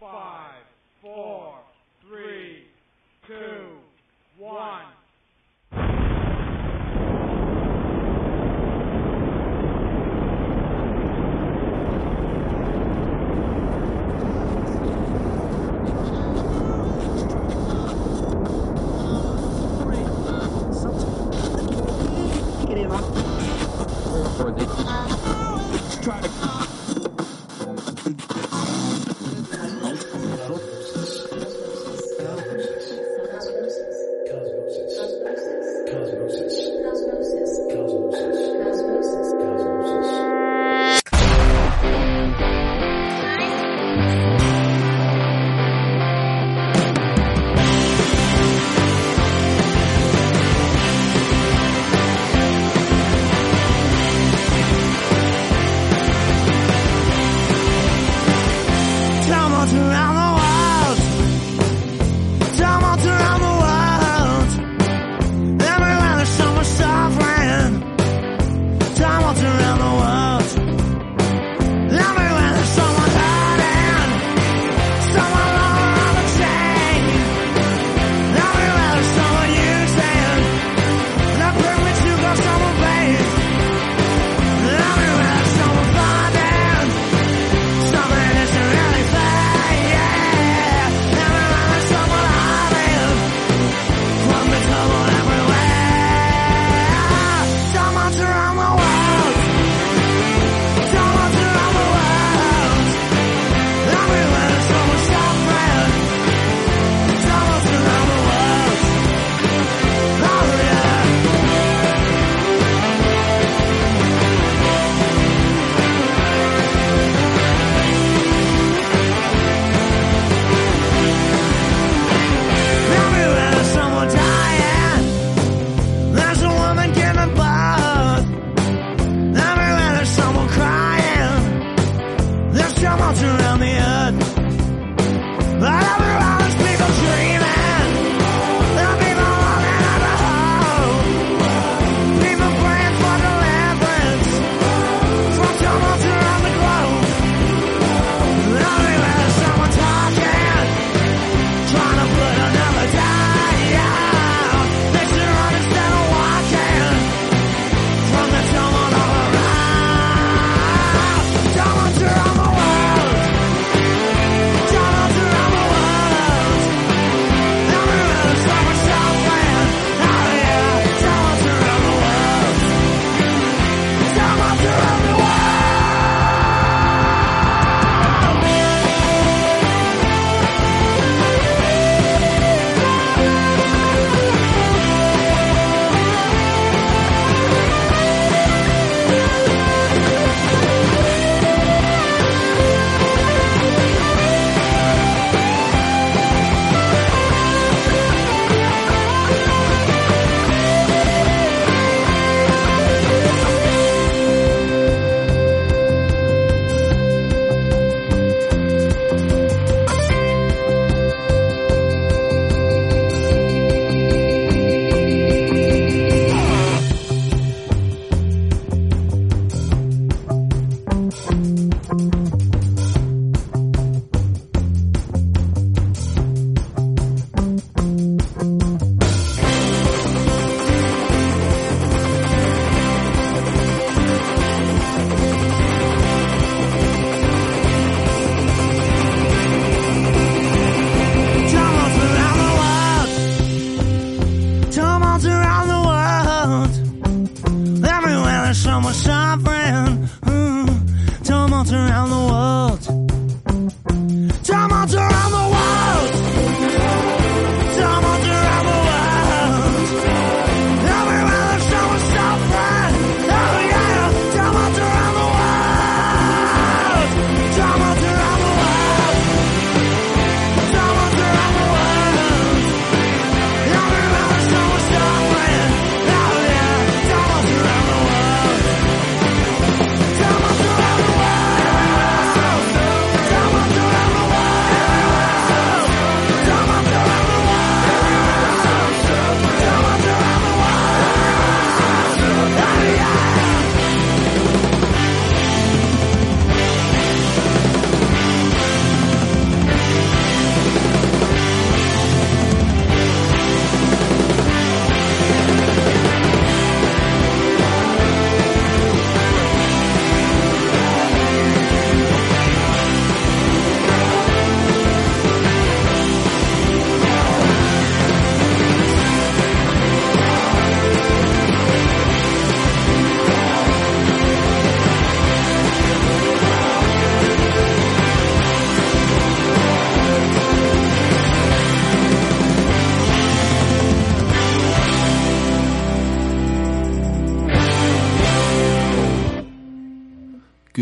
Five,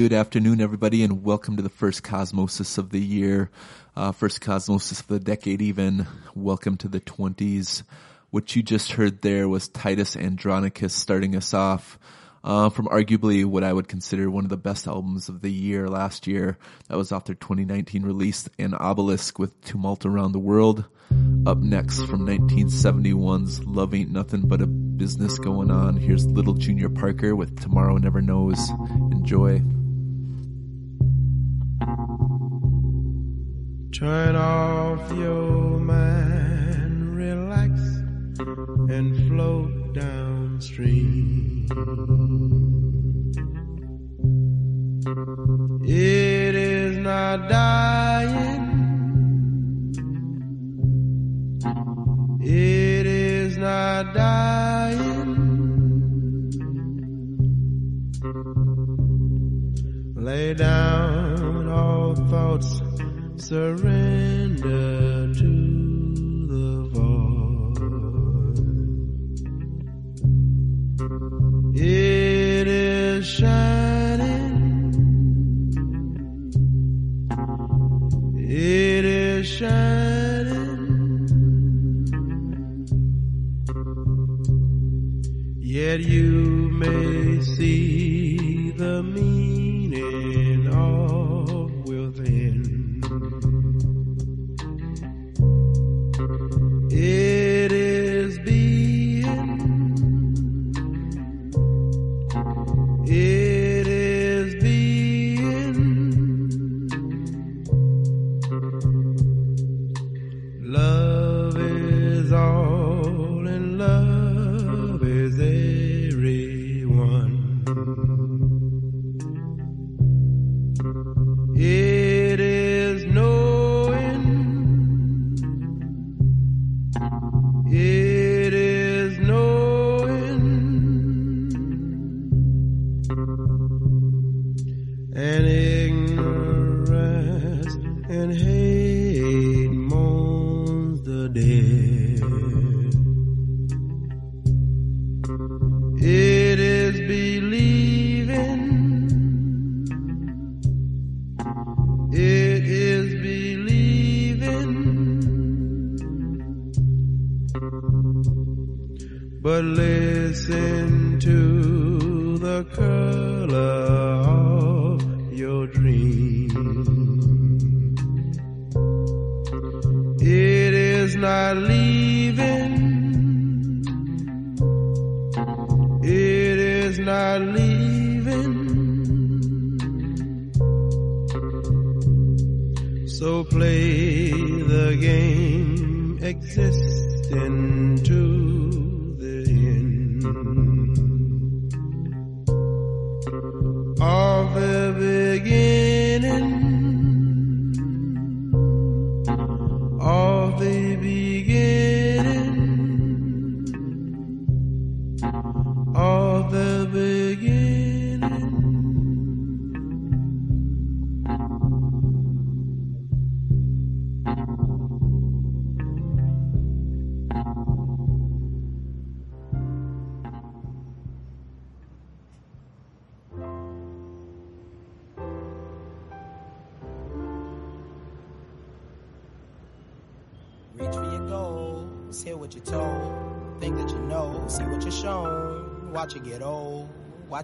Good afternoon, everybody, and welcome to the first Cosmosis of the year, uh, first Cosmosis of the decade, even. Welcome to the 20s. What you just heard there was Titus Andronicus starting us off uh, from arguably what I would consider one of the best albums of the year last year. That was off their 2019 release, An Obelisk with Tumult Around the World. Up next from 1971's Love Ain't Nothing But a Business Going On. Here's Little Junior Parker with Tomorrow Never Knows. Enjoy. Turn off your mind, relax, and float downstream. It is not dying. It is not dying. Lay down all thoughts, surrender to the void. It is shining. It is shining. Yet you may see the meaning It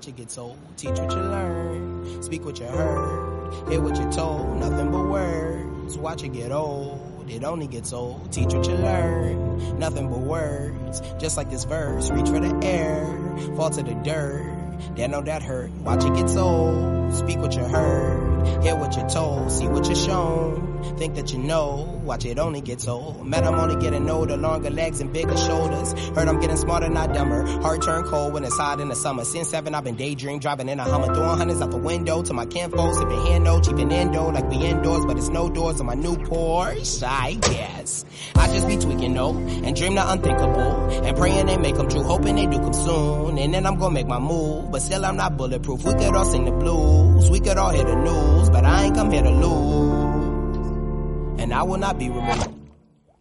watch it get told. Teach what you learn, speak what you heard. Hear what you're told, nothing but words. Watch it get old, it only gets old. Teach what you learn, nothing but words. Just like this verse, reach for the air, fall to the dirt. They know that hurt. Watch it get old. Speak what you heard. Hear what you're told. See what you're shown. Think that you know. Watch it only get old. Man, I'm only getting older. Longer legs and bigger shoulders. Heard I'm getting smarter, not dumber. Heart turn cold when it's hot in the summer. Since seven, I've been daydream. Driving in a Hummer. Throwing hundreds out the window to my kinfolk. Sipping hando. Cheaping endo. Like we indoors, but it's no doors on my new Porsche. I guess. I just be tweaking, though. And dream the unthinkable. And praying they make come true. Hoping they do come soon. And then I'm gonna make my move. But still, I'm not bulletproof. We could all sing the blues. We could all hear the news. But I ain't come here to lose. And I will not be removed.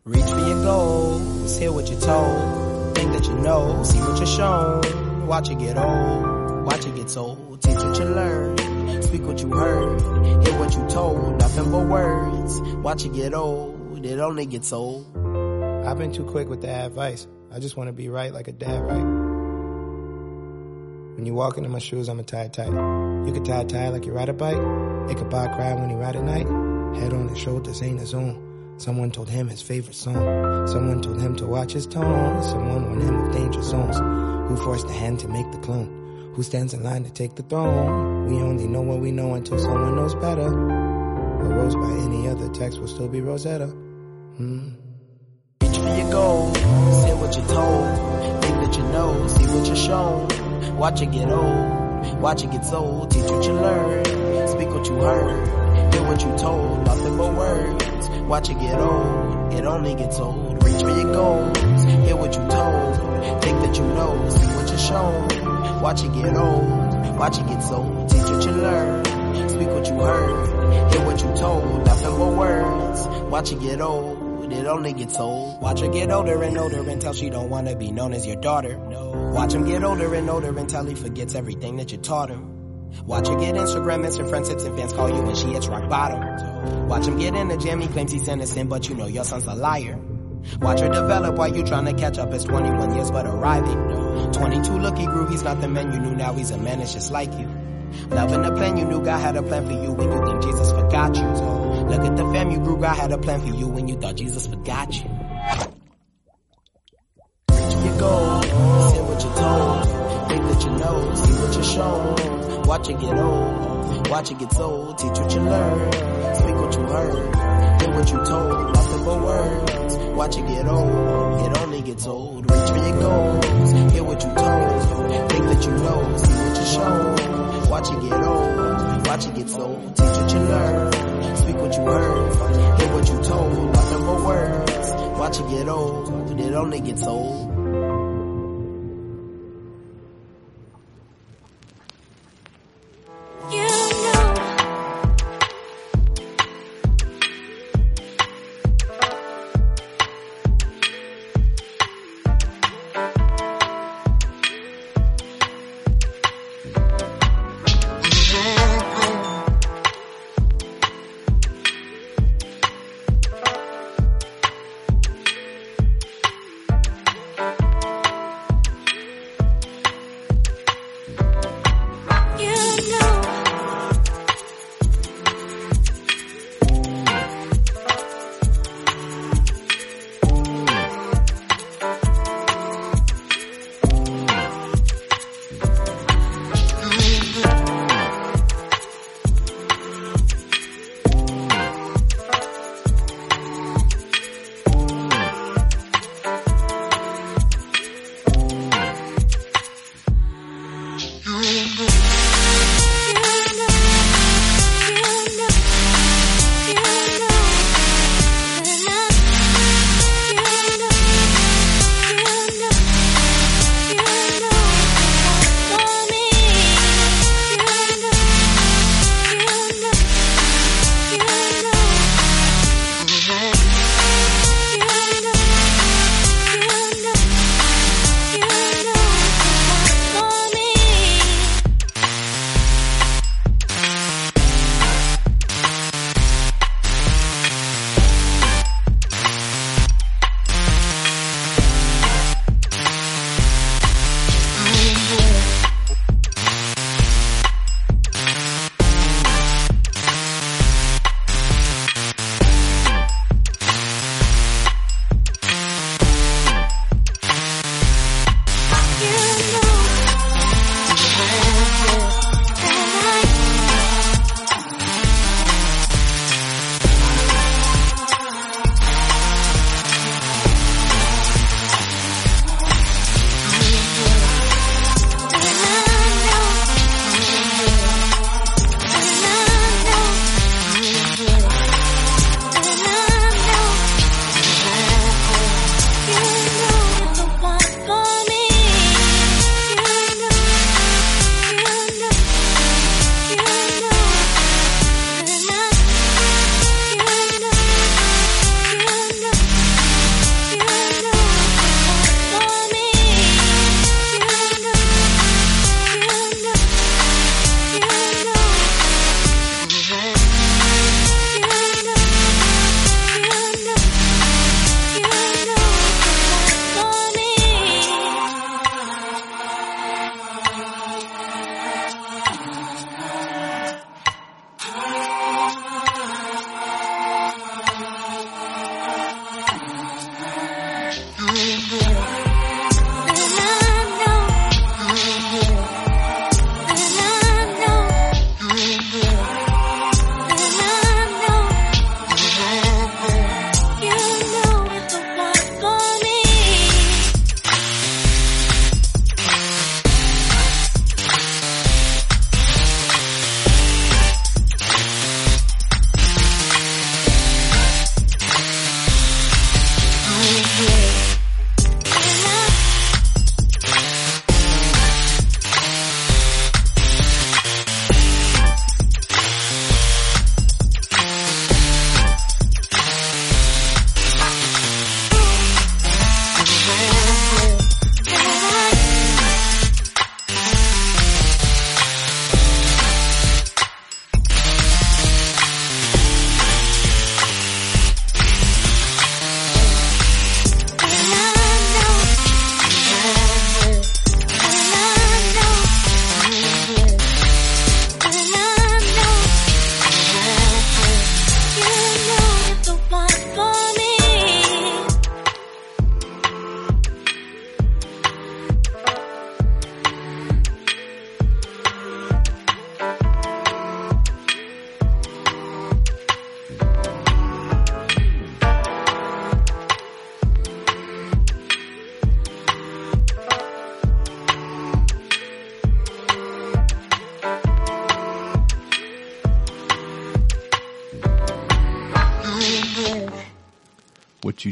Reach for your goals. Hear what you're told. Think that you know. See what you're shown. Watch it get old. watch it get told. Teach what you learn, speak what you heard, hear what you told. Nothing but words, watch it get old. It only gets old. I've been too quick with the advice. I just want to be right like a dad, right? When you walk into my shoes, I'ma tie tight. You could tie a tie like you ride a bike. Ichabod cried when you ride at night. Head on his shoulders ain't his own. Someone told him his favorite song. Someone told him to watch his tone. Someone warned him of danger zones. Who forced the hand to make the clone? Who stands in line to take the throne? We only know what we know until someone knows better. A rose by any other text will still be Rosetta. Hmm. Reach for your goal, say what you're told, think that you know, see what you're shown. Watch it get old, watch it get old, teach what you learn, speak what you heard, hear what you told, nothing but words. Watch it get old, it only gets old. Reach for your goals, hear what you told, think that you know, see what you're shown. Watch it get old, watch it get old, teach what you learn, speak what you heard, hear what you told, nothing but words. Watch it get old it only gets old. Watch her get older and older until she don't wanna be known as your daughter. Watch him get older and older until he forgets everything that you taught him. Watch her get Instagram, instant friends, and fans call you when she hits rock bottom. Watch him get in the jam, he claims he's innocent, but you know your son's a liar. Watch her develop while you trying to catch up. It's 21 years but arriving. 22 look he grew, he's not the man you knew, now he's a man, it's just like you. Loving the plan you knew, God had a plan for you when you think Jesus forgot you. Look at the fam you grew, God had a plan for you when you thought Jesus forgot you. Reach for your goal, say what you're told, think that you know, see what you're shown. Watch it get old, watch it get old, teach what you learn, speak what you heard, hear what you told, nothing but words. Watch it get old, it only gets old. Reach for your goals, hear what you told, think that you know, see what you're shown. Watch it get old, watch it get old, teach what you learn, speak what you heard, hear what you told, nothing but words. Watch it get old, it only gets old.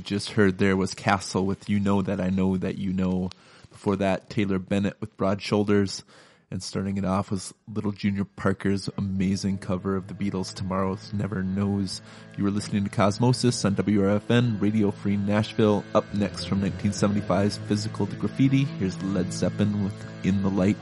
Just heard there was Castle with You Know That I Know That You Know. Before that, Taylor Bennett with Broad Shoulders. And starting it off was Little Junior Parker's amazing cover of the Beatles' Tomorrow's Never Knows. You were listening to Cosmosis on WRFN, Radio Free Nashville. Up next from 1975's Physical to Graffiti, here's Led Zeppelin with In the Light.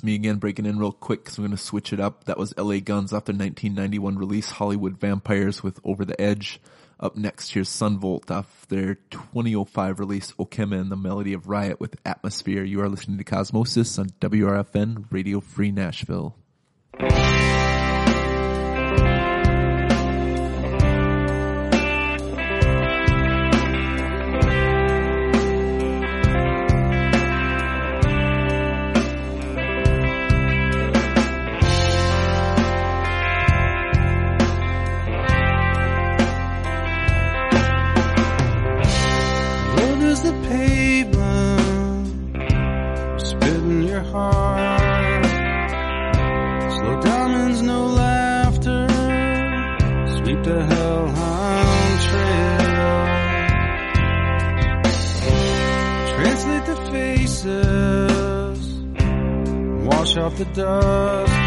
It's me again breaking in real quick because I'm going to switch it up. That was LA Guns off their 1991 release, Hollywood Vampires with Over the Edge. Up next, here's Son Volt off their 2005 release, Okemah and the Melody of Riot with Atmosphere. You are listening to Cosmosis on WRFN Radio Free Nashville. the dust.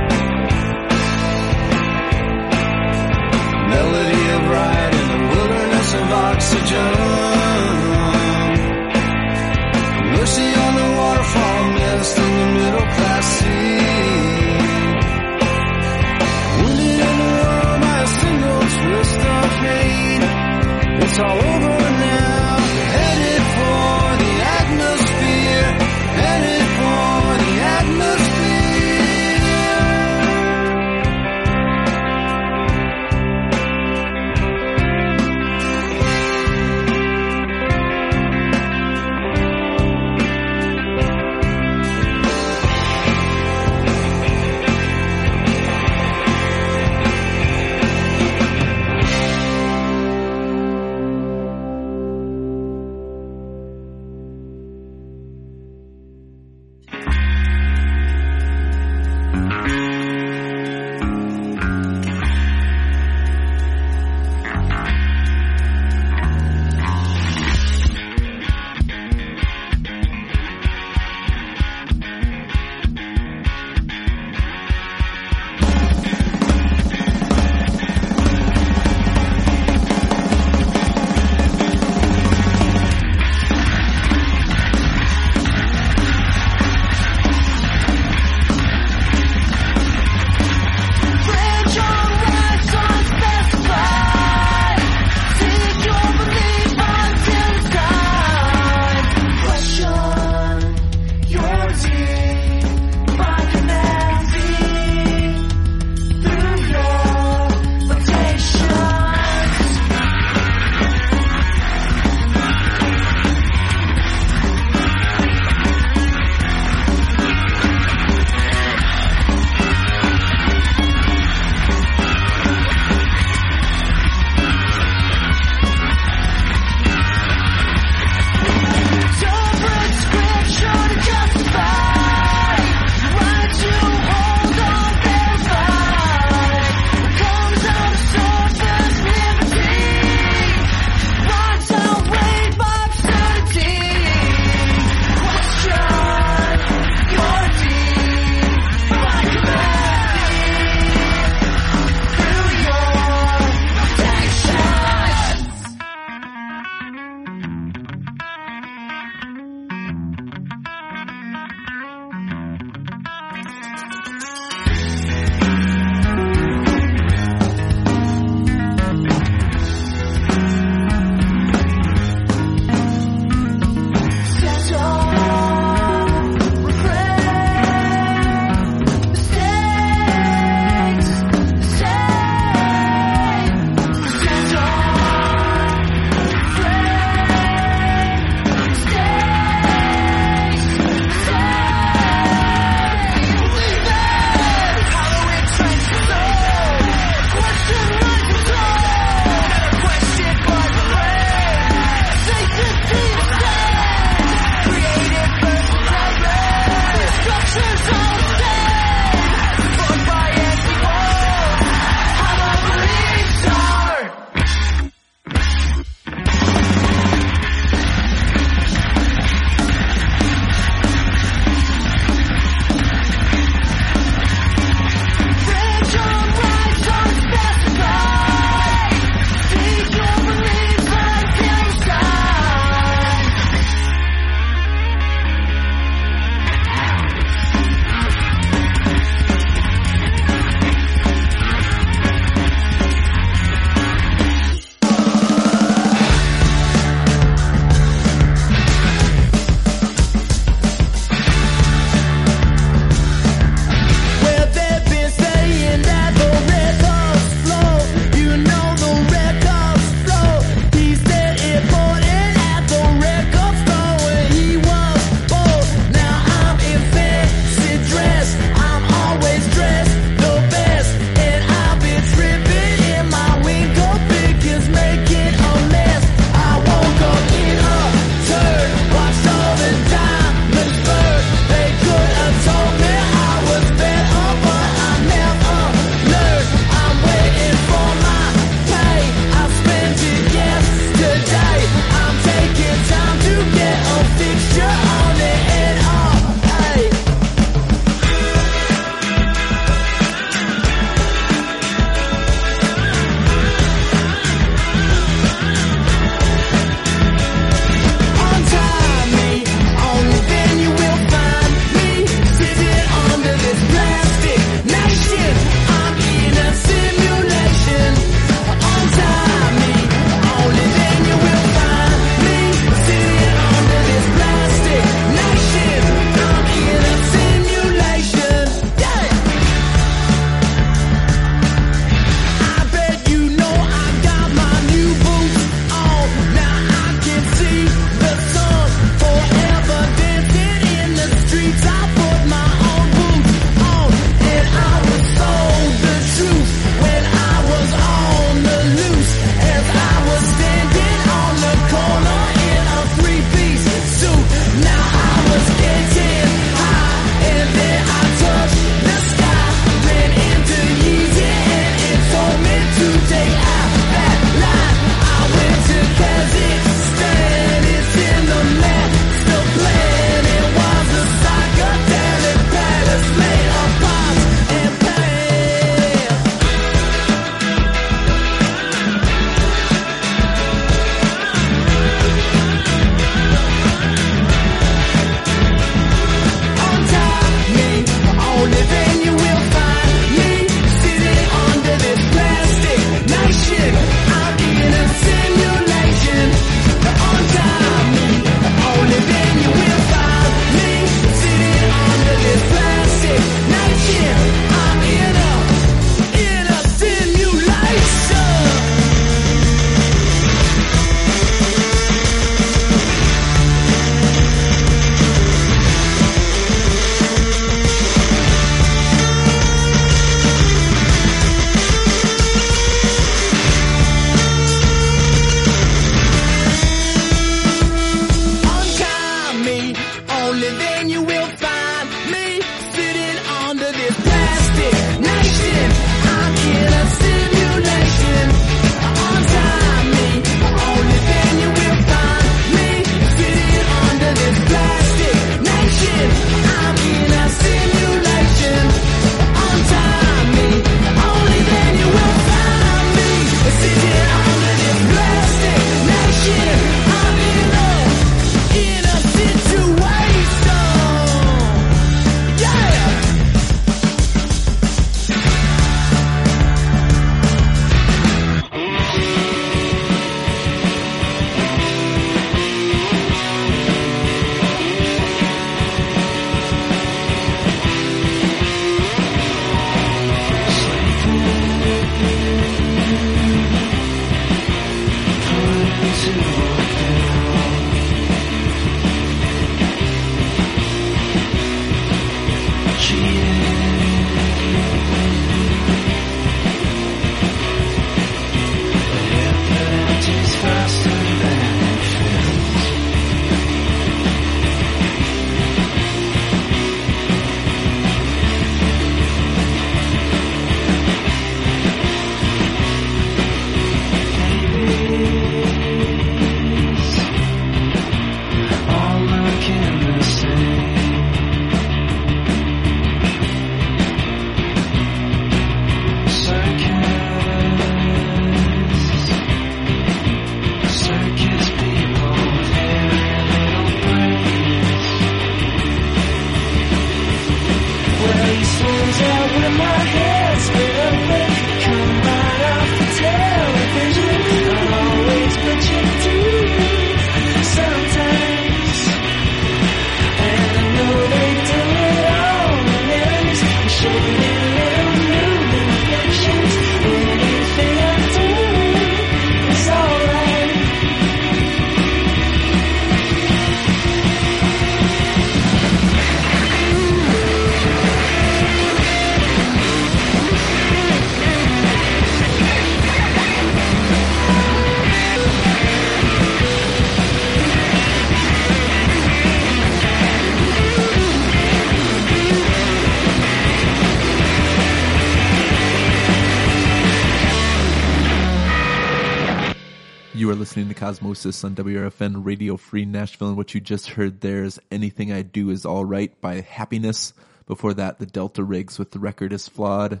Listening to Cosmosis on WRFN Radio Free Nashville, and what you just heard there is Anything I Do Is Alright by Happiness. Before that, the Delta Rigs with The Record Is Flawed.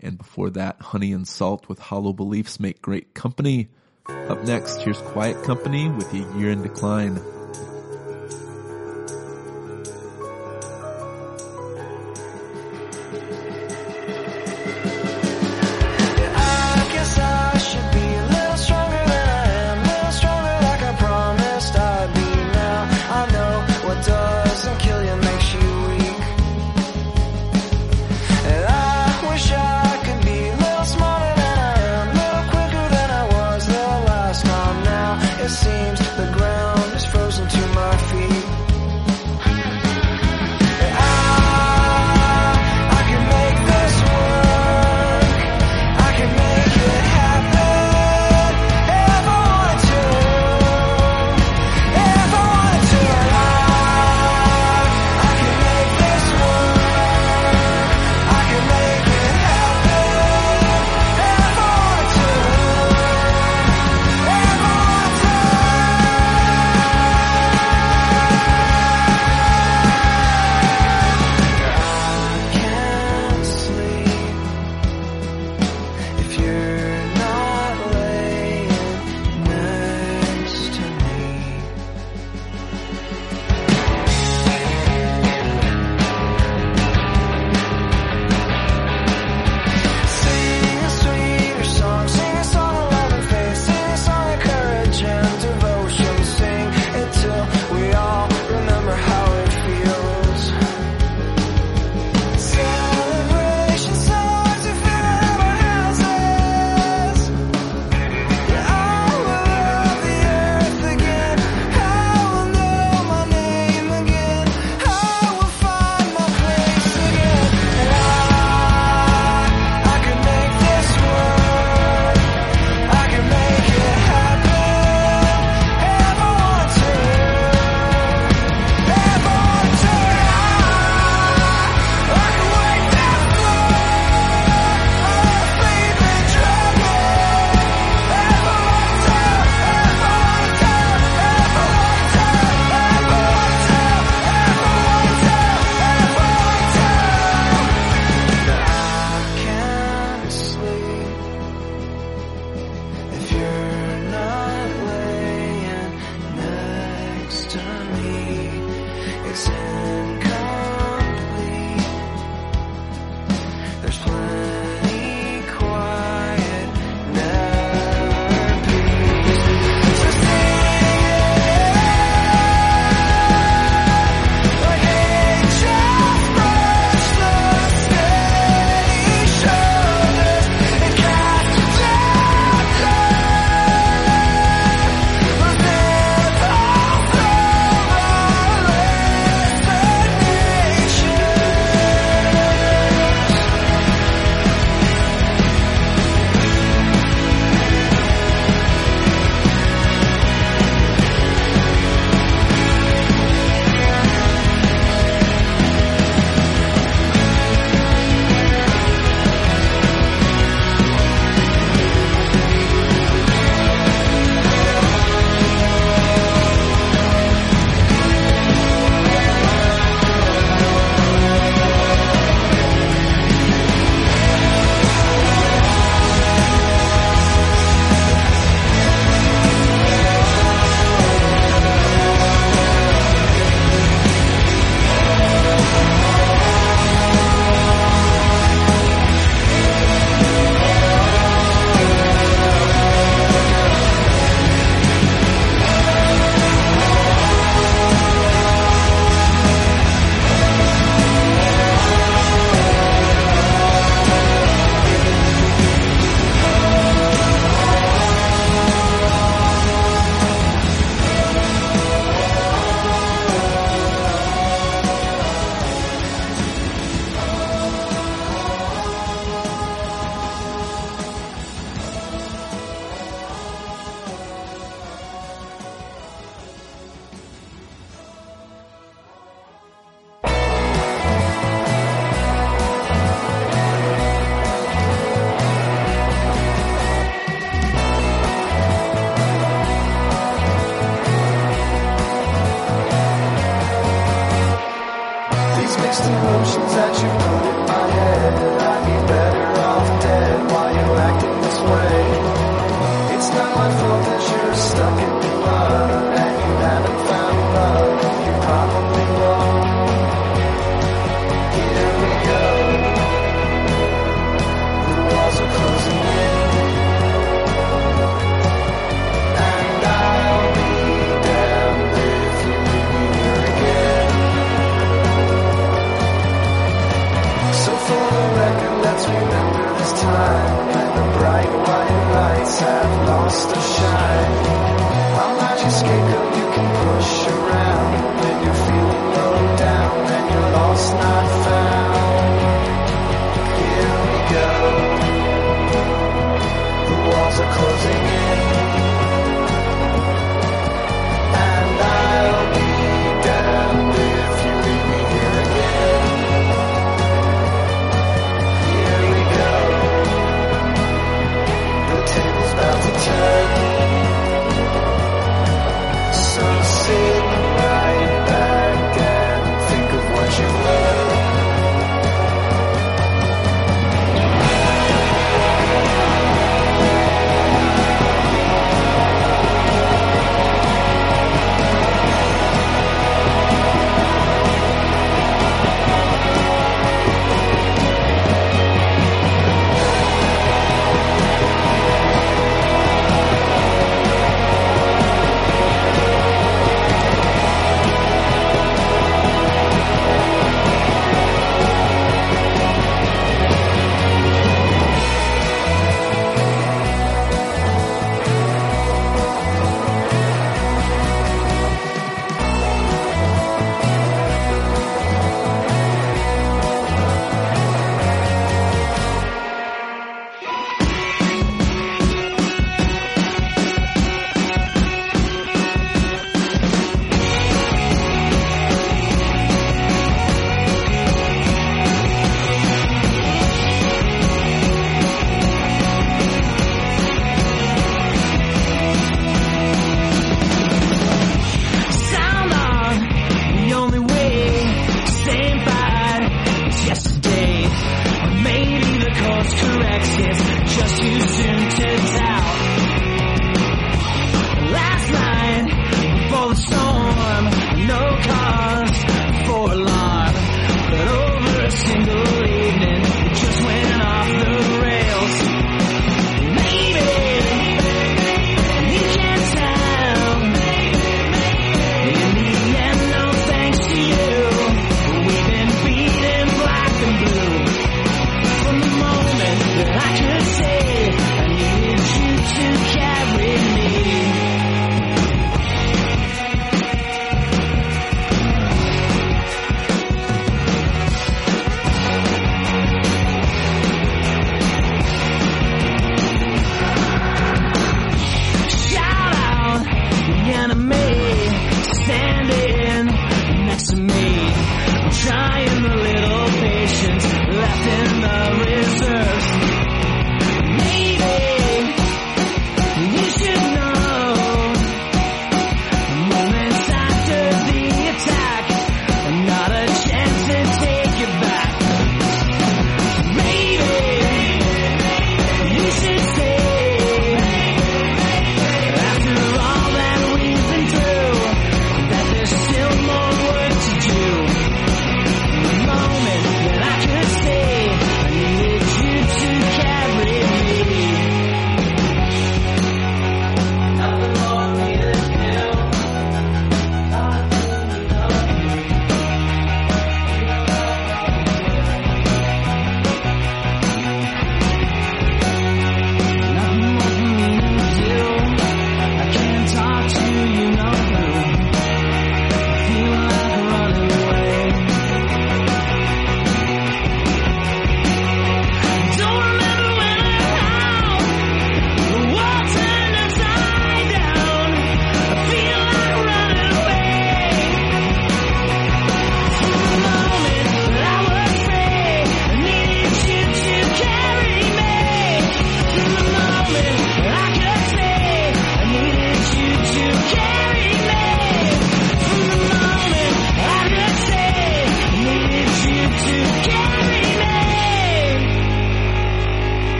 And before that, Honey and Salt with Hollow Beliefs Make Great Company. Up next, here's Quiet Company with A Year in Decline.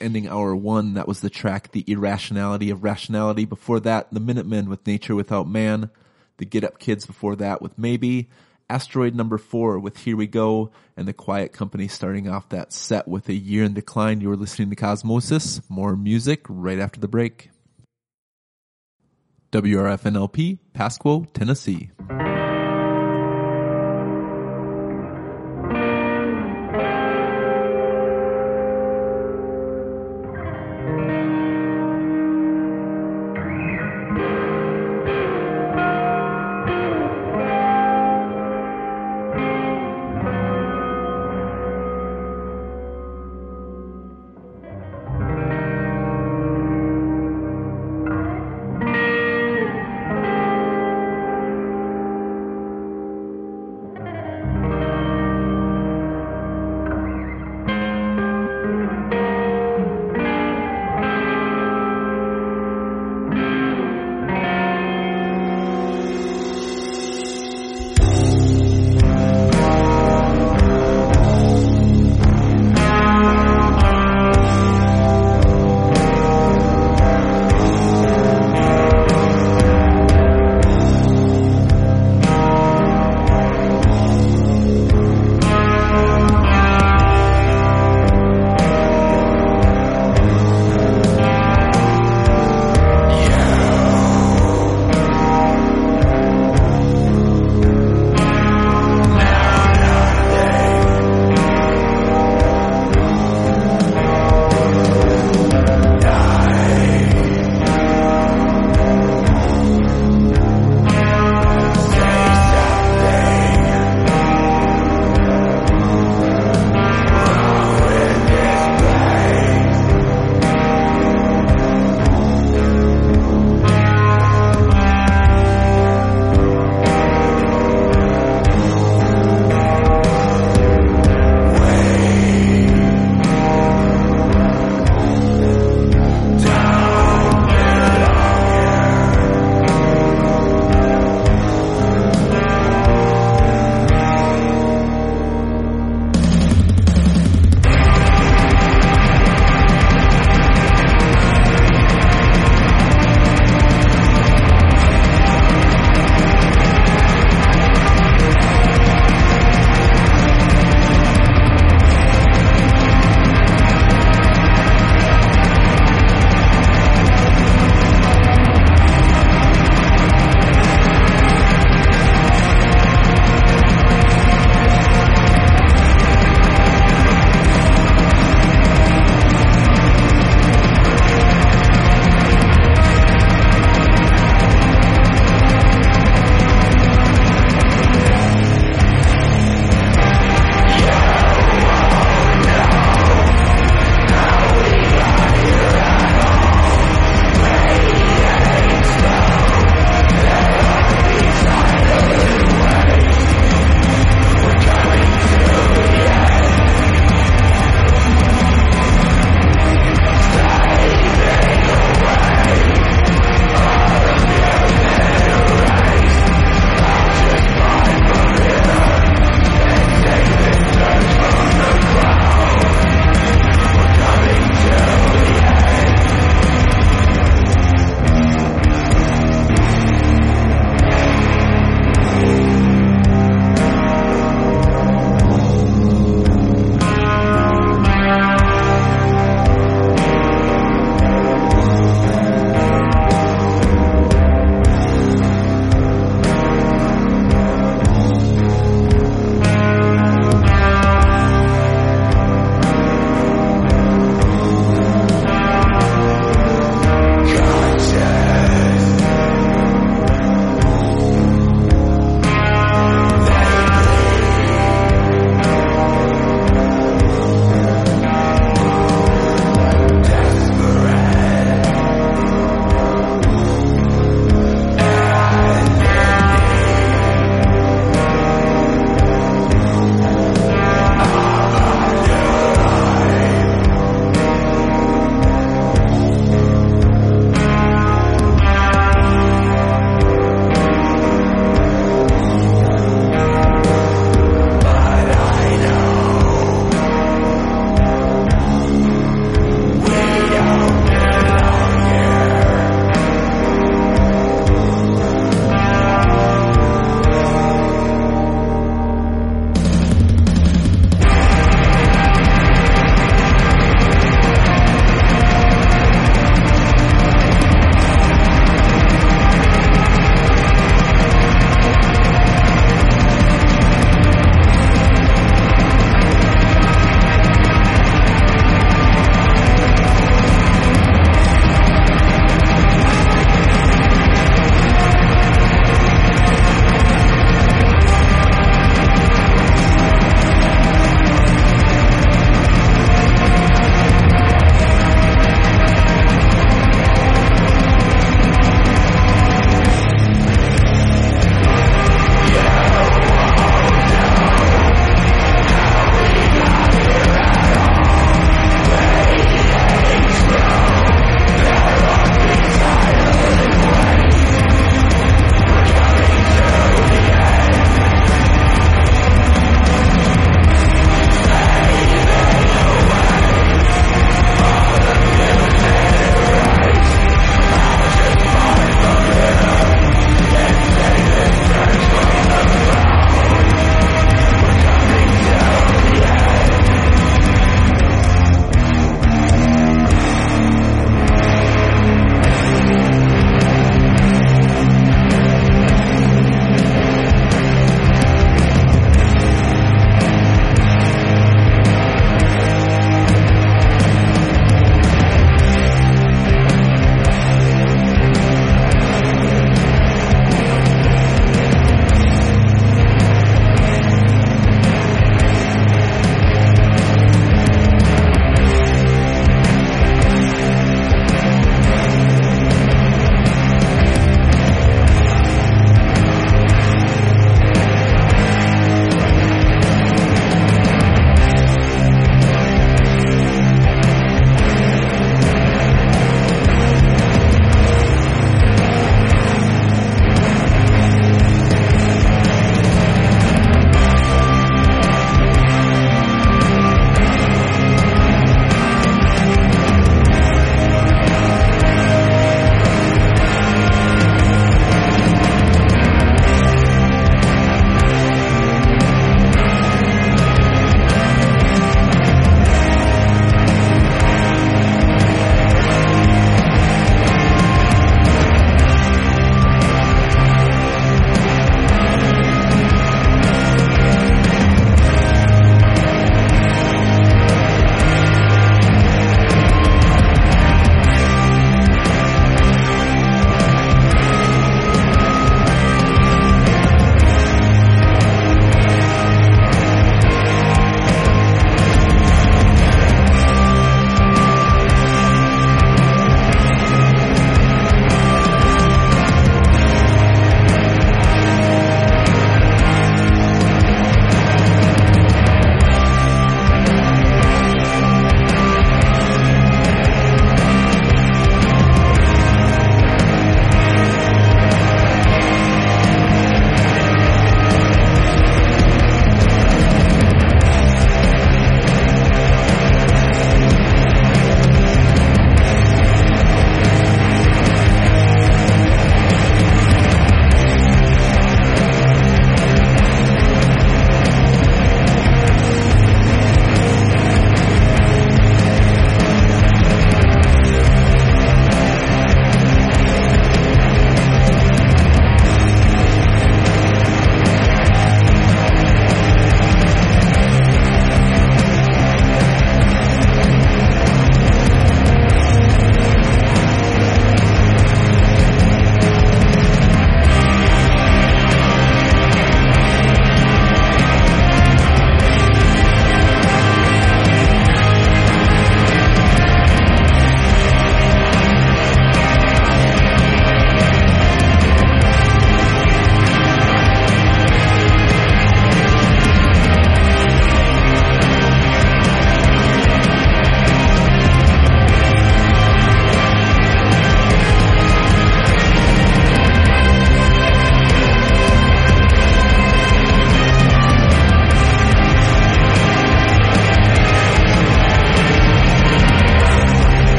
Ending hour one. That was the track The Irrationality of Rationality. Before that, The Minutemen with Nature Without Man. The Get Up Kids before that with Maybe. Asteroid number four with Here We Go. And The Quiet Company starting off that set with A Year in Decline. You were listening to Cosmosis. More music right after the break. WRFNLP, Pasquo, Tennessee.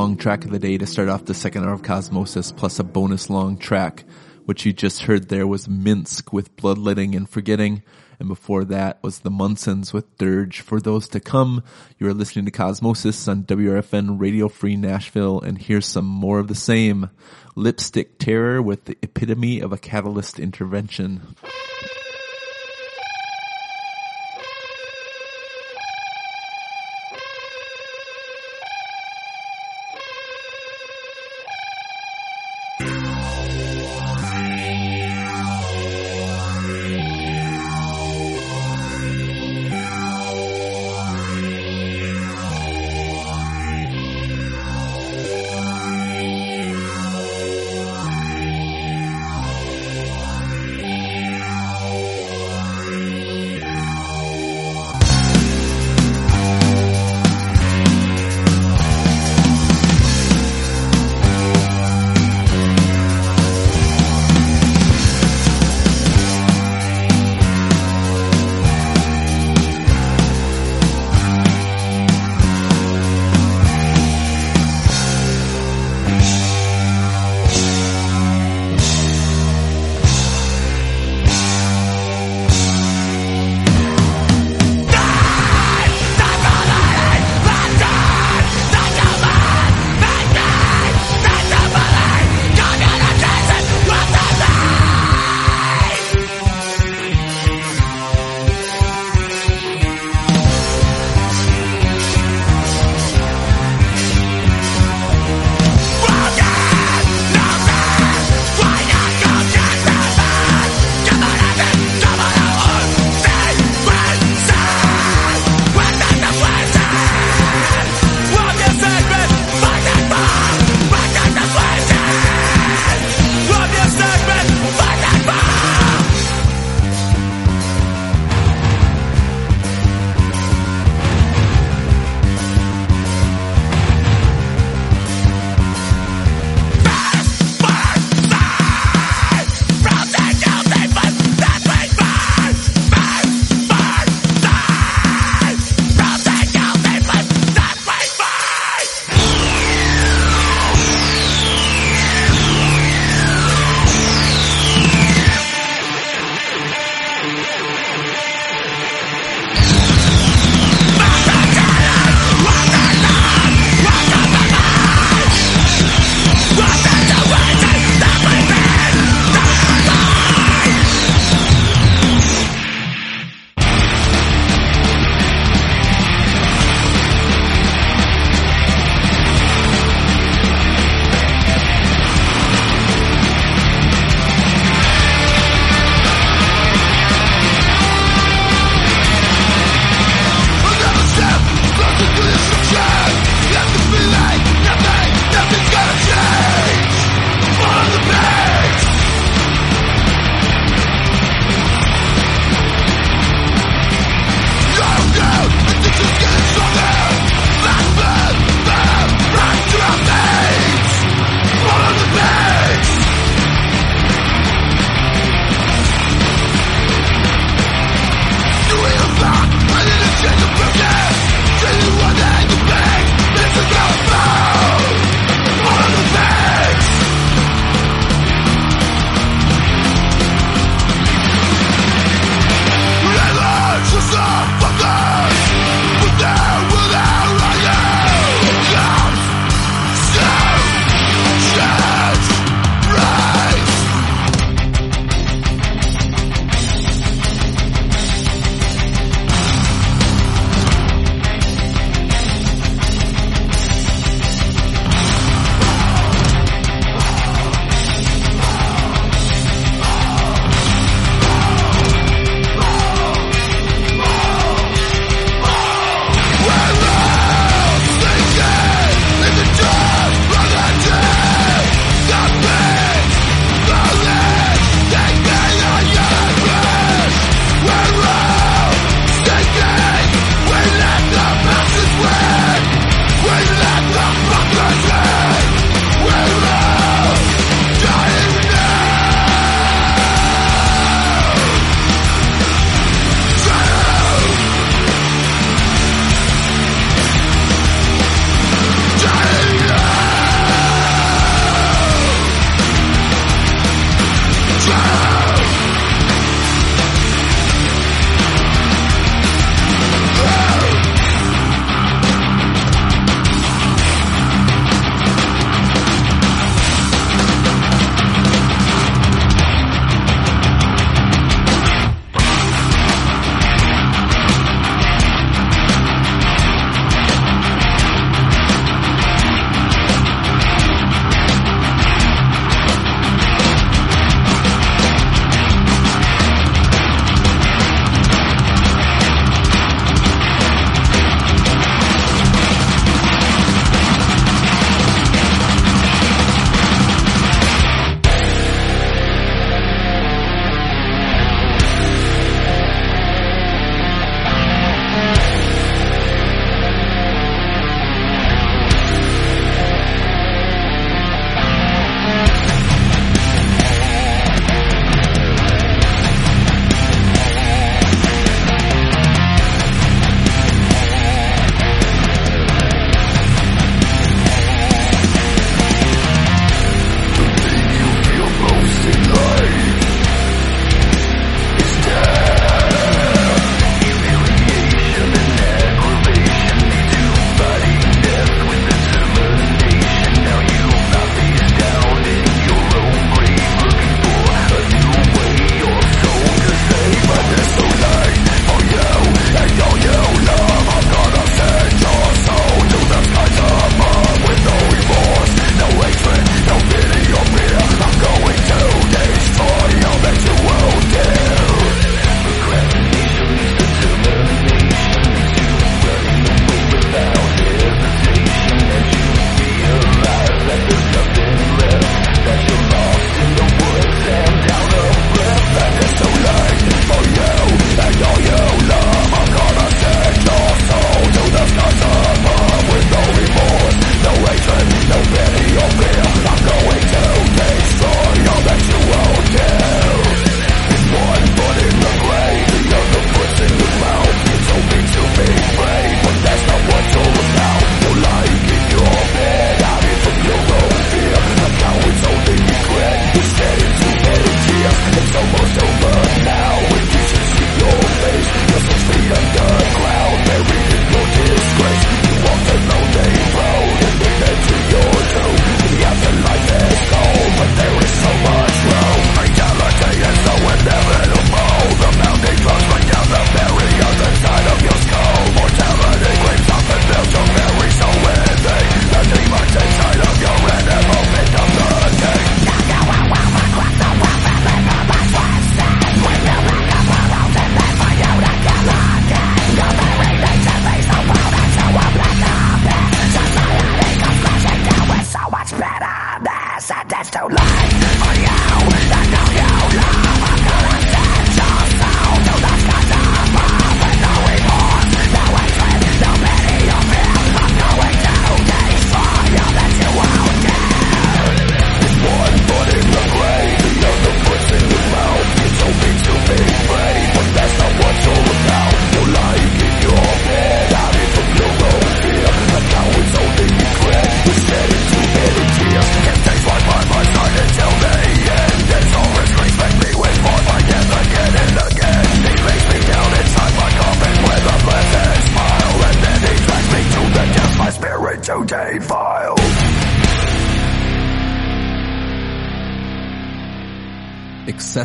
Long track of the day to start off the second hour of Cosmosis, plus a bonus long track. What you just heard there was Minsk with Bloodletting and Forgetting, and before that was the Munsons with Dirge. For those to come, you are listening to Cosmosis on WRFN Radio Free Nashville, and here's some more of the same. Lipstick Terror with the epitome of a catalyst intervention.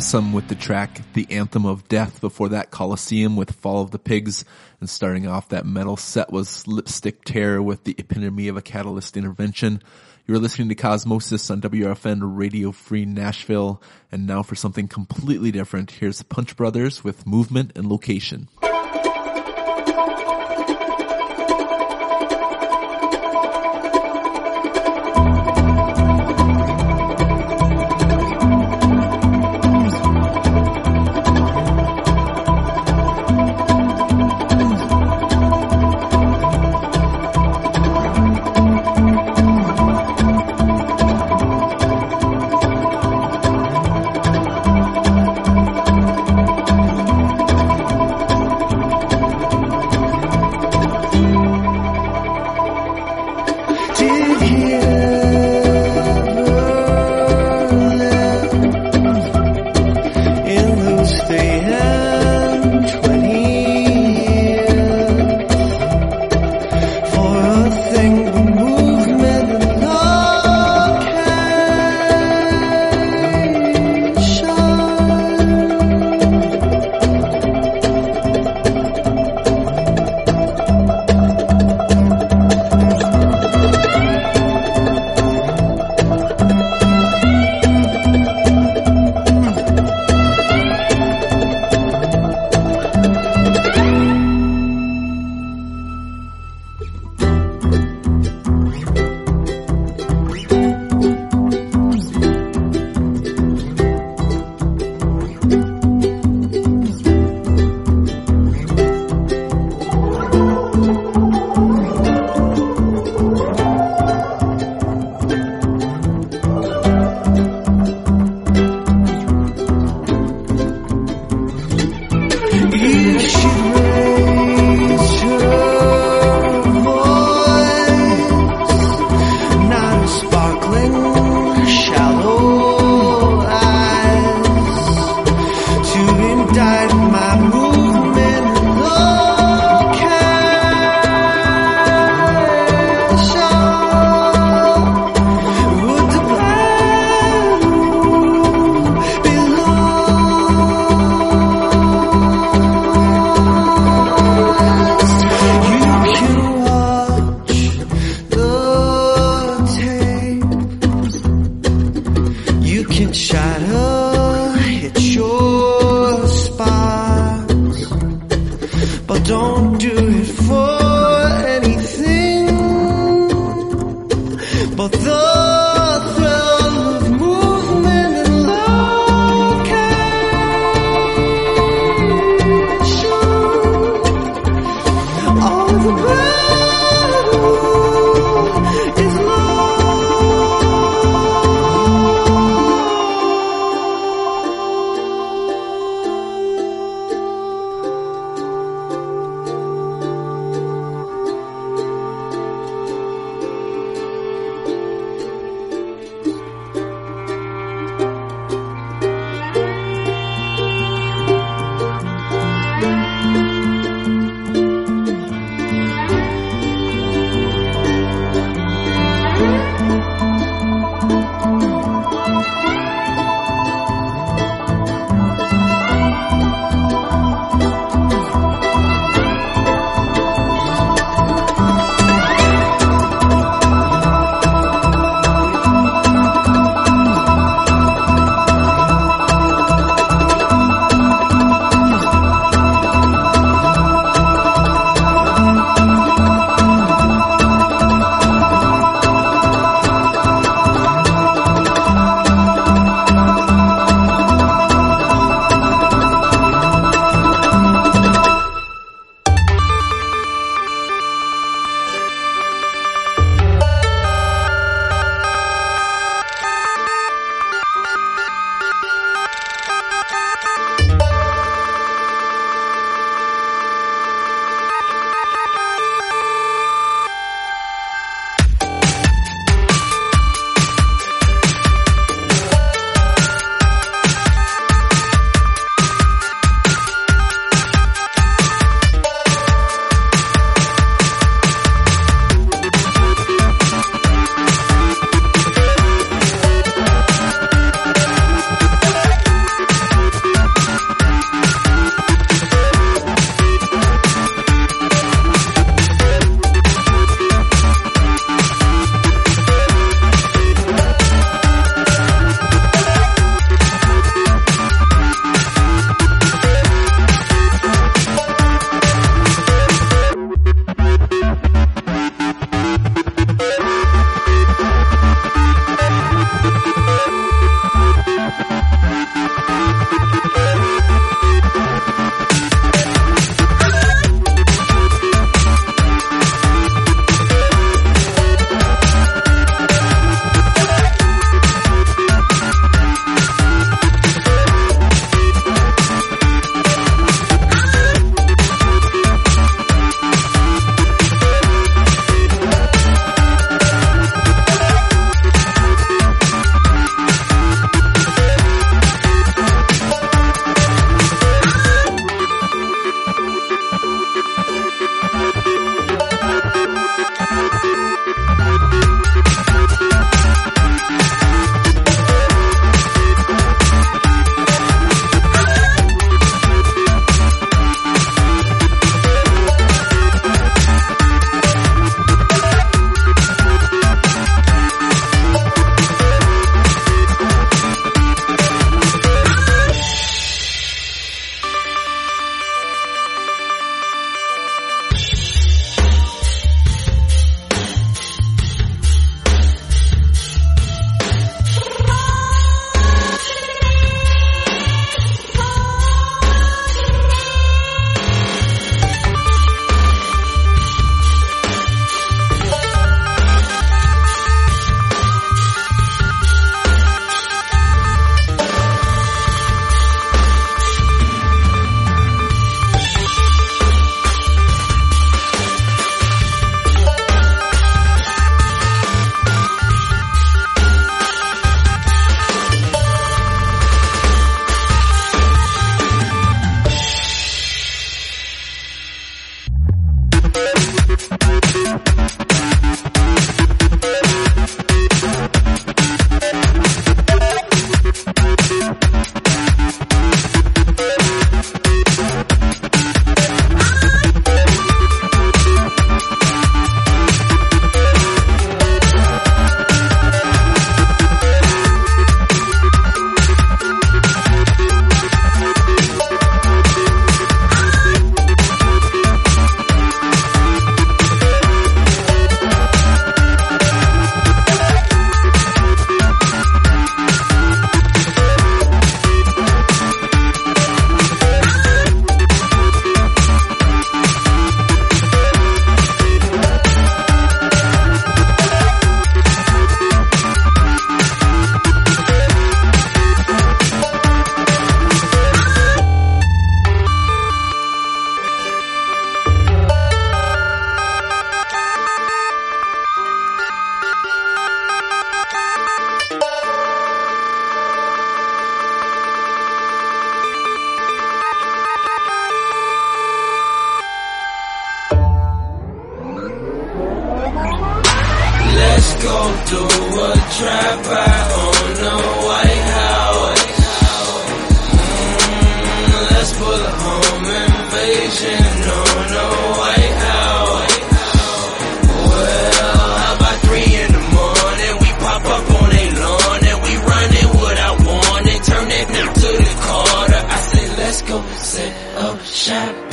Excessum with the track The Anthem of Death. Before that, Coliseum with Fall of the Pigs. And starting off that metal set was Lipstick Terror with The Epitome of a Catalyst Intervention. You're listening to Cosmosis on WRFN Radio Free Nashville. And now for something completely different, here's Punch Brothers with Movement and Location.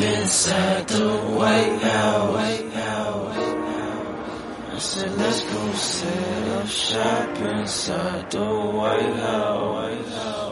Inside the White House. I said, let's go set up shop inside the. White House.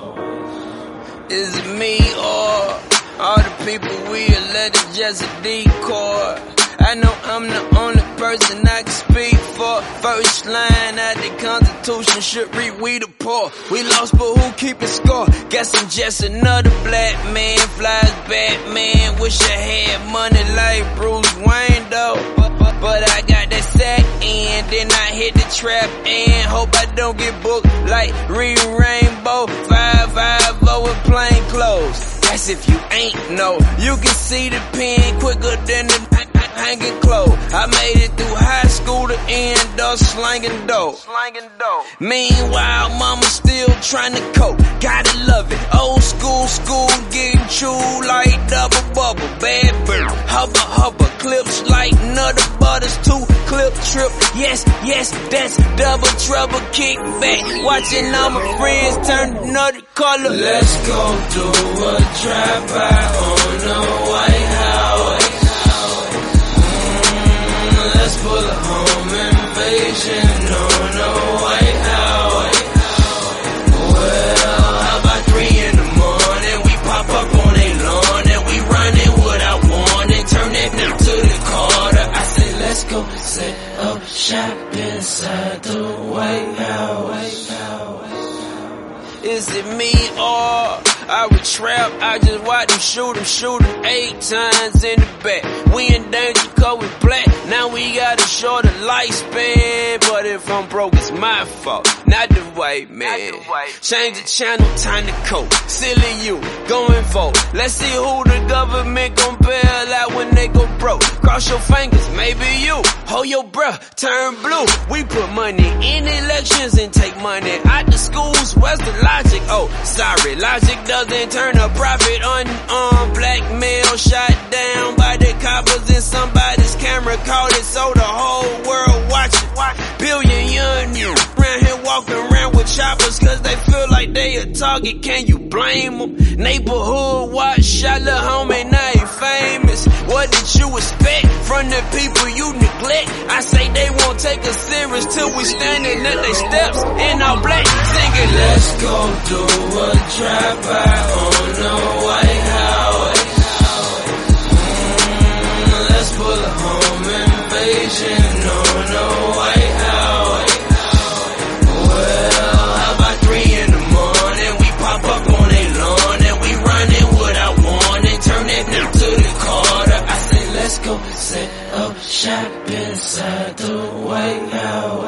Is it me or all the people we elected just a decoy? I know I'm the only person I can speak for. First line out the Constitution should read we the poor. We lost, but who keeping score? Guess I'm just another black man. Flies Batman. Wish I had money like Bruce Wayne though. But, but, but I got that sack and then I hit the trap and hope I don't get booked like Reed Rainbow. Five five oh with plain clothes. That's if you ain't know. You can see the pen quicker than the hanging clothes. I made it through high school to end up slanging dope. Slanging dope. Meanwhile, mama still trying to cope. Gotta love it. Old school, school getting chewed like double bubble. Bad bird, hubba hubba. Clips like nutter butters. Two clip trip. Yes, yes, that's double trouble. Kick back. Watching all my friends turn another color. Let's go do a drive-by on the shop inside the. White House. Is it me or I would trap? I just watch him shoot him, shoot him eight times in the back. We in danger cause we black. Now we got a shorter lifespan. But if I'm broke, it's my fault, not the white man. Change the channel, time to cope. Silly you, going vote. Let's see who the government gon' bail out when they go broke. Cross your fingers, maybe you. Hold your breath, turn blue. We put money in elections and take money out the schools. Where's the logic? Oh, sorry, logic doesn't turn a profit on on blackmail. Shot down by the coppers and somebody's camera caught it, so the whole world watching. Billion young you around here walking around with choppers cause they feel like they a target. Can you blame them? Neighborhood watch, shot little homie, now he famous. What did you expect from the people you neglect? I say they won't take us serious till we standing at their steps in our black singing. Let's go do a drive-by on the White House. Mm, Let's pull a home invasion up shop inside the White House.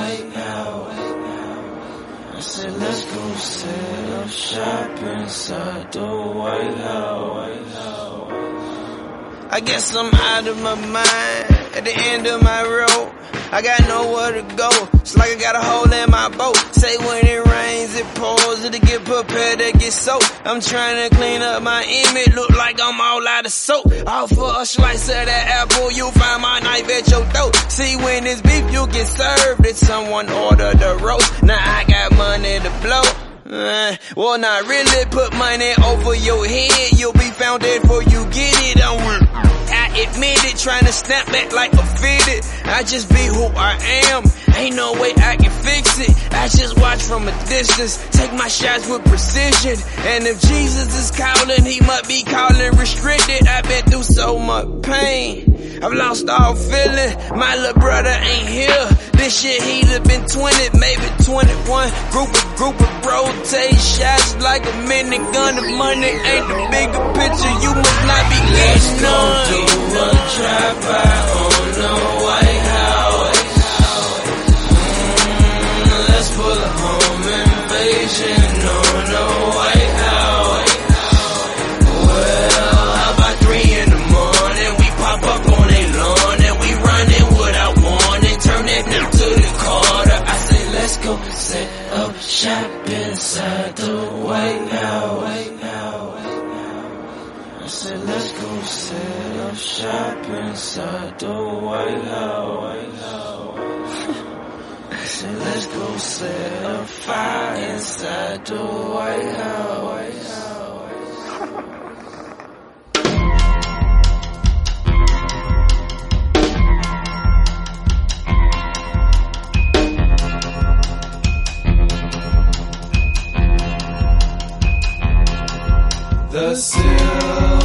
I said, let's go set up shop inside the White House. I guess I'm out of my mind at the end of my road. I got nowhere to go. It's like I got a hole in my boat. Say when it rains, it pours. It'll get prepared to get soaked. I'm trying to clean up my image. Look like I'm all out of soap. All for a slice of that apple. You find my knife at your throat. See when it's beef, you get served. If someone order the roast? Now I got money to blow. Uh, well, not really put money over your head. You'll be found dead before you get it. I'm, trying to snap back like a fitted. I just be who I am. Ain't no way I can fix it. I just watch from a distance, take my shots with precision. And if Jesus is calling, he must be calling restricted. I've been through so much pain. I've lost all feeling. My little brother ain't here. This shit he'd have been 20, maybe 21. Group of group of rotate shots like a minigun. If money ain't the bigger picture, you must not be getting none. do a drive-by on the shop inside the. White House. I said, let's go set up shop inside the White House. I said, let's go set up fire inside the White House. The silver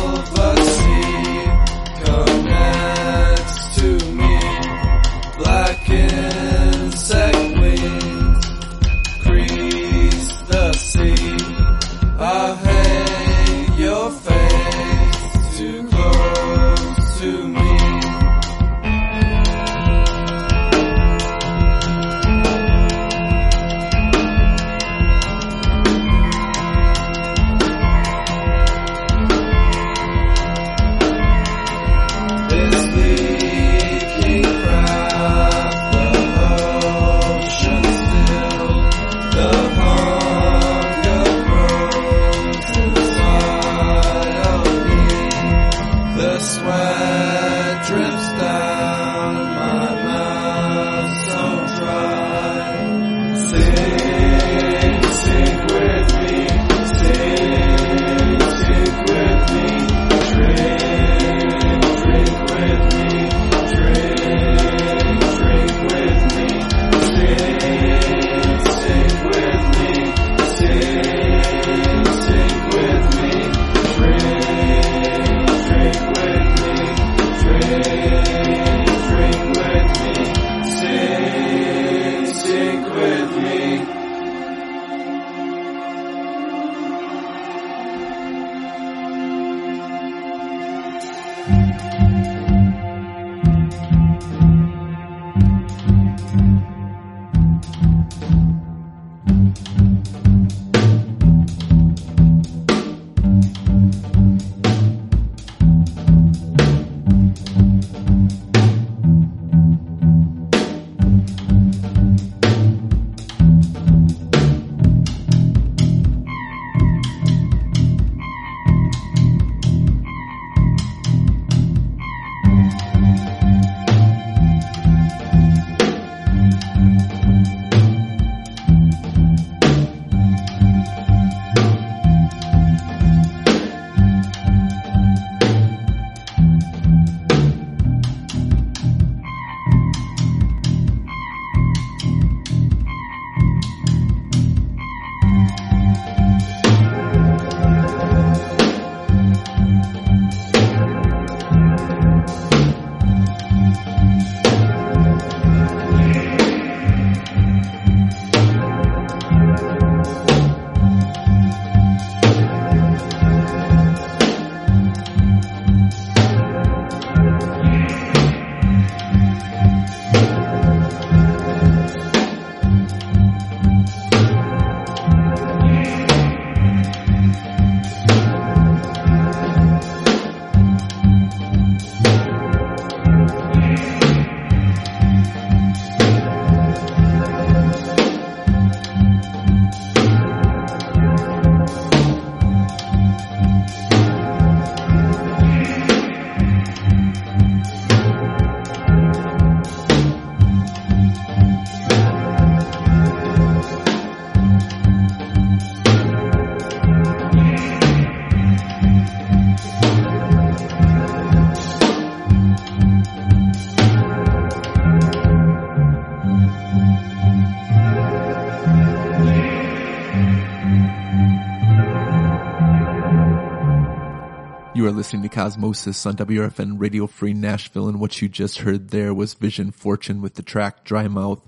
are listening to Cosmosis on WRFN Radio Free Nashville, and what you just heard there was Vision Fortune with the track Dry Mouth.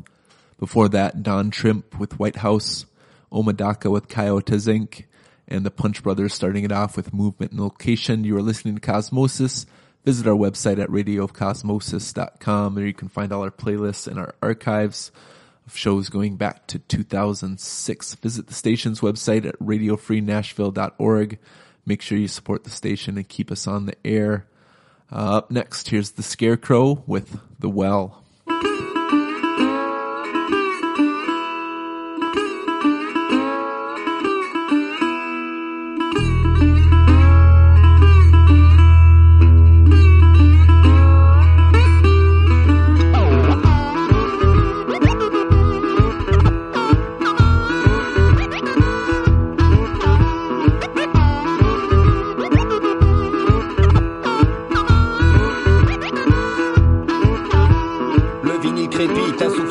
Before that, Don Trip with White House, Omadaka with Coyotes Inc., and the Punch Brothers starting it off with Movement and Location. You are listening to Cosmosis. Visit our website at radioofcosmosis.com. There you can find all our playlists and our archives of shows going back to 2006. Visit the station's website at radiofreenashville.org. Make sure you support the station and keep us on the air. Uh, up next, here's the Scarecrow with The Well.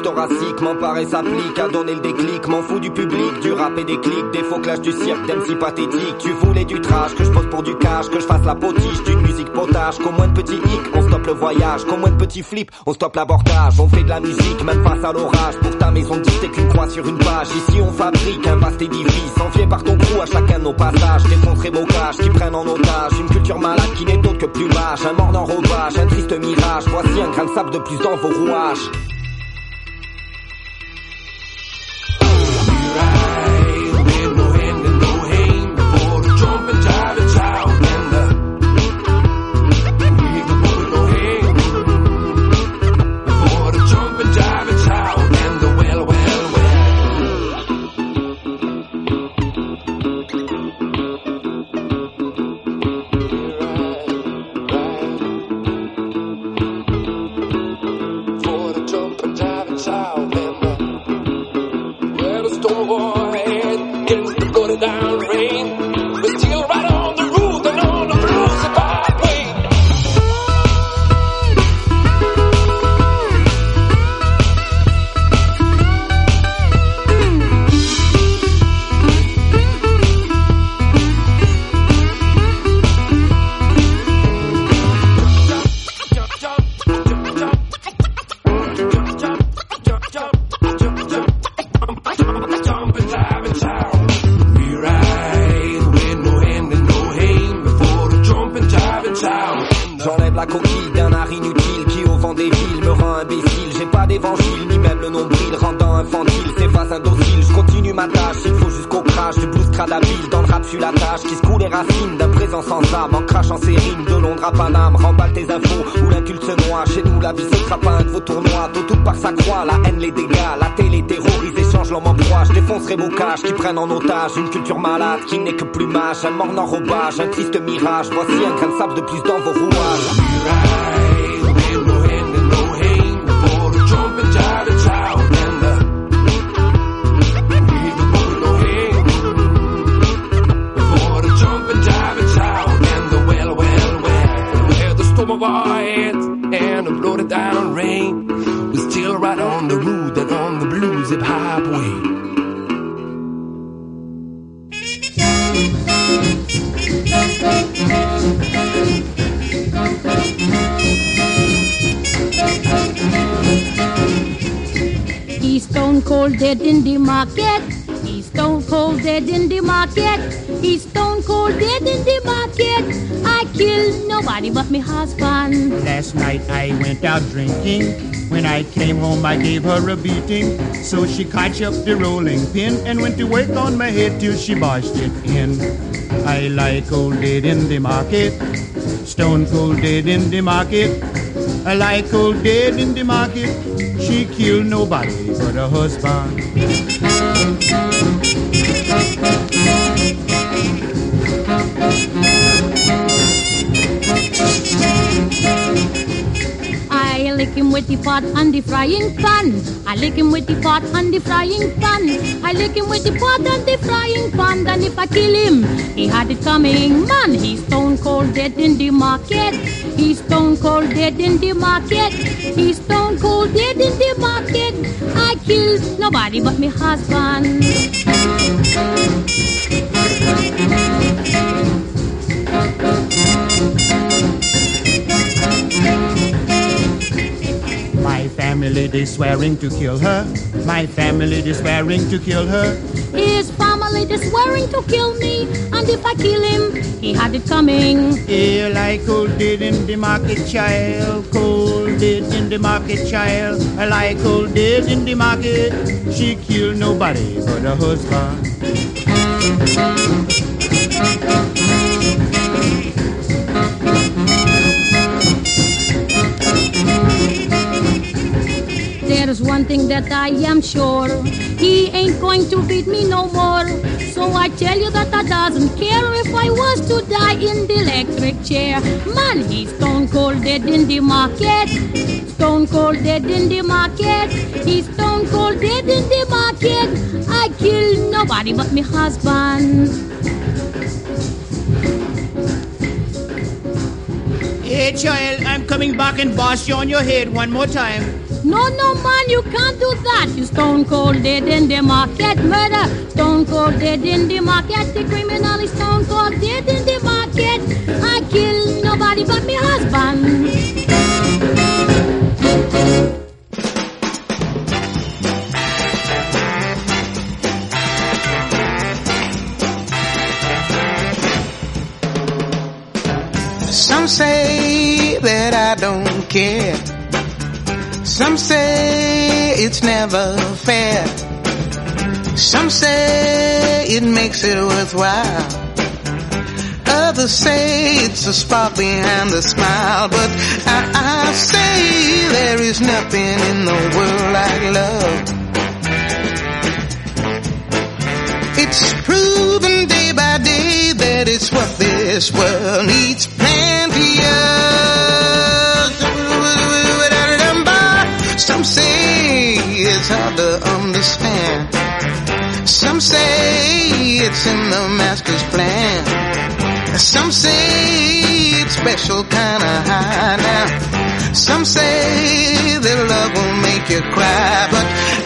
Thoracique, m'emparer s'applique à donner le déclic, m'en fous du public, du rap et des clics, des faux clashs du cirque, si pathétique. Tu voulais du trash, que je pose pour du cash, que je fasse la potiche d'une musique potage, qu'au moins de petits hicks, on stoppe le voyage, qu'au moins de petits flips, on stoppe l'abortage, on fait de la musique même face à l'orage. Pour ta maison dit t'es qu'une croix sur une page. Ici on fabrique un vaste édifice, envié par ton crew à chacun de nos passages, défoncerai mocages qui prennent en otage une culture malade qui n'est autre que plumage, un mort d'enrobage, un triste mirage. Voici un grain de sable de plus dans vos rouages. Caches qui prennent en otage une culture malade qui n'est que plumage. Un mort enrobage, un triste mirage. Voici un grain de sable de plus dans vos rouages. Went out drinking. When I came home, I gave her a beating. So she catch up the rolling pin and went to work on my head till she bashed it in. I like cold dead in the market. Stone cold dead in the market. I like cold dead in the market. She killed nobody but her husband. Him with the pot and the frying pan. I lick him with the pot and the frying pan. I lick him with the pot and the frying pan. And if I kill him, he had it coming. Man, he's stone cold dead in the market. He's stone cold dead in the market. He's stone cold dead in the market. I killed nobody but me husband. They swearing to kill her. My family they swearing to kill her. His family is swearing to kill me. And if I kill him, he had it coming. Yeah, like cold did in the market, child. Cold did in the market, child. I like cold did in the market. She killed nobody but her husband. One thing that I am sure. He ain't going to beat me no more. So I tell you that I doesn't care if I was to die in the electric chair. Man, he's stone cold dead in the market. Stone cold dead in the market. He's stone cold dead in the market. I kill nobody but me husband. Hey, child, I'm coming back and boss you on your head one more time. No, no, man, you can't do that. You stone cold dead in the market. Murder, stone cold dead in the market. The criminal is stone cold dead in the market. I kill nobody but my husband. Some say that I don't care. Some say it's never fair. Some say it makes it worthwhile. Others say it's a spark behind the smile. But I, I say there is nothing in the world like love. It's proven day by day that it's what this world needs plenty of. Some say it's hard to understand. Some say it's in the master's plan. Some say it's special kind of high now. Some say that love will make you cry, but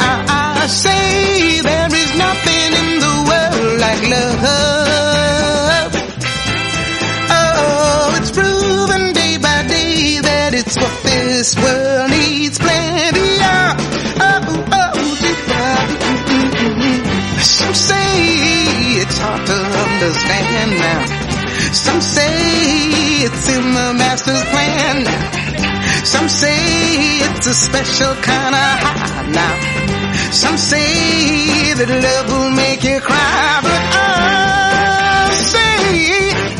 I, I say there is nothing in the world like love. Oh, it's proven day by day that it's what this world needs understand now. Some say it's in the master's plan. Some say it's a special kind of high now. Some say that love will make you cry, but I say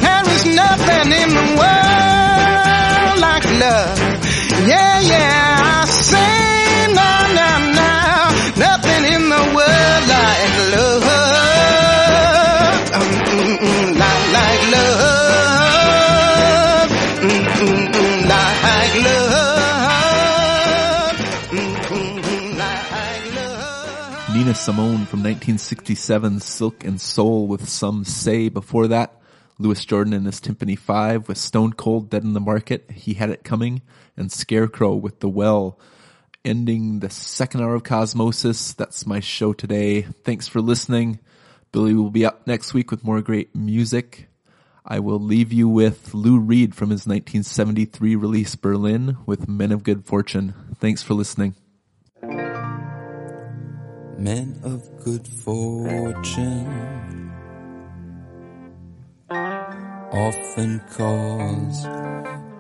there is nothing in the world like love. Simone from 1967, Silk and Soul with Some Say. Before that, Louis Jordan and his Tympany 5 with Stone Cold Dead in the Market, He Had It Coming, and Scarecrow with The Well. Ending the second hour of Cosmosis. That's my show today. Thanks for listening. Billy will be up next week with more great music. I will leave you with Lou Reed from his 1973 release Berlin with Men of Good Fortune. Thanks for listening. Men of good fortune often cause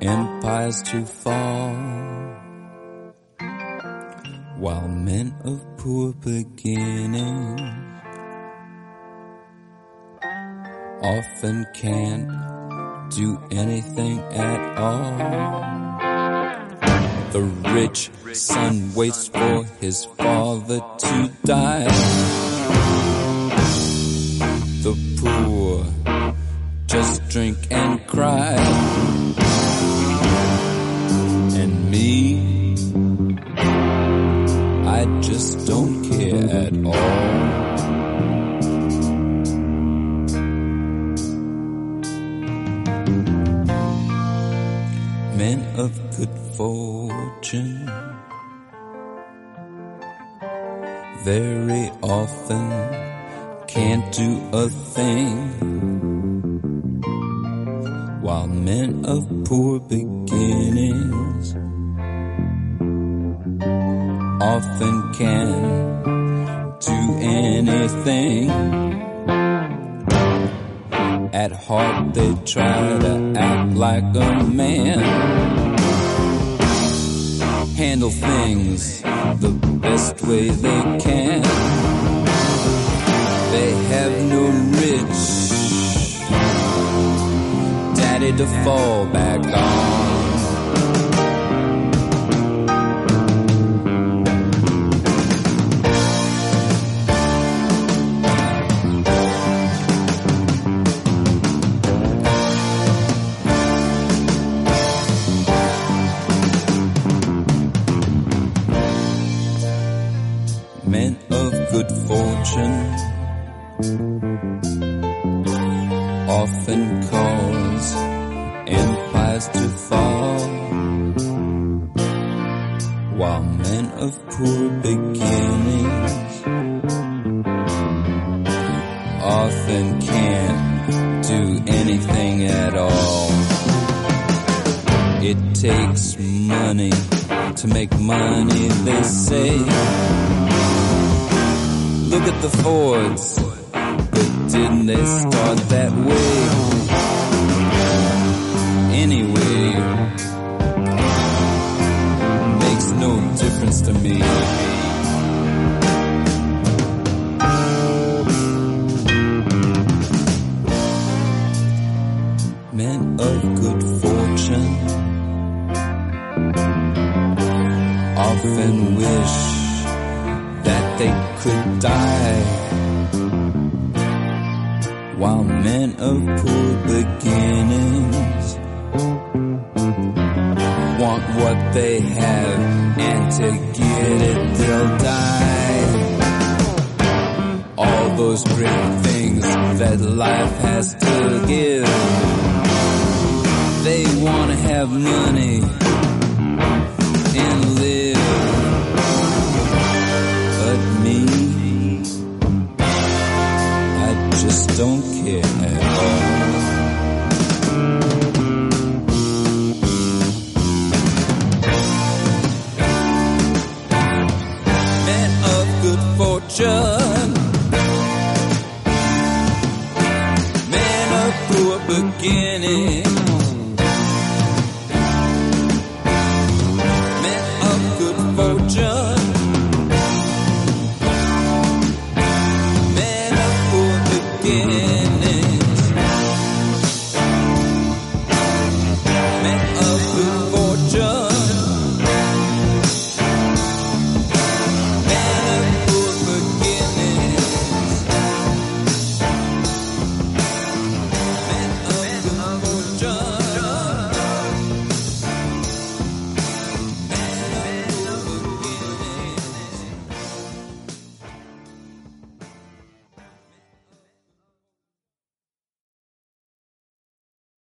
empires to fall, while men of poor beginnings often can't do anything at all. The rich son waits for his father to die. The poor just drink and cry. And me, I just don't care at all. Men of good fortune. Very often can't do a thing while men of poor beginnings often can do anything at heart they try to act like a man handle things the best way they can. They have no rich daddy to fall back on.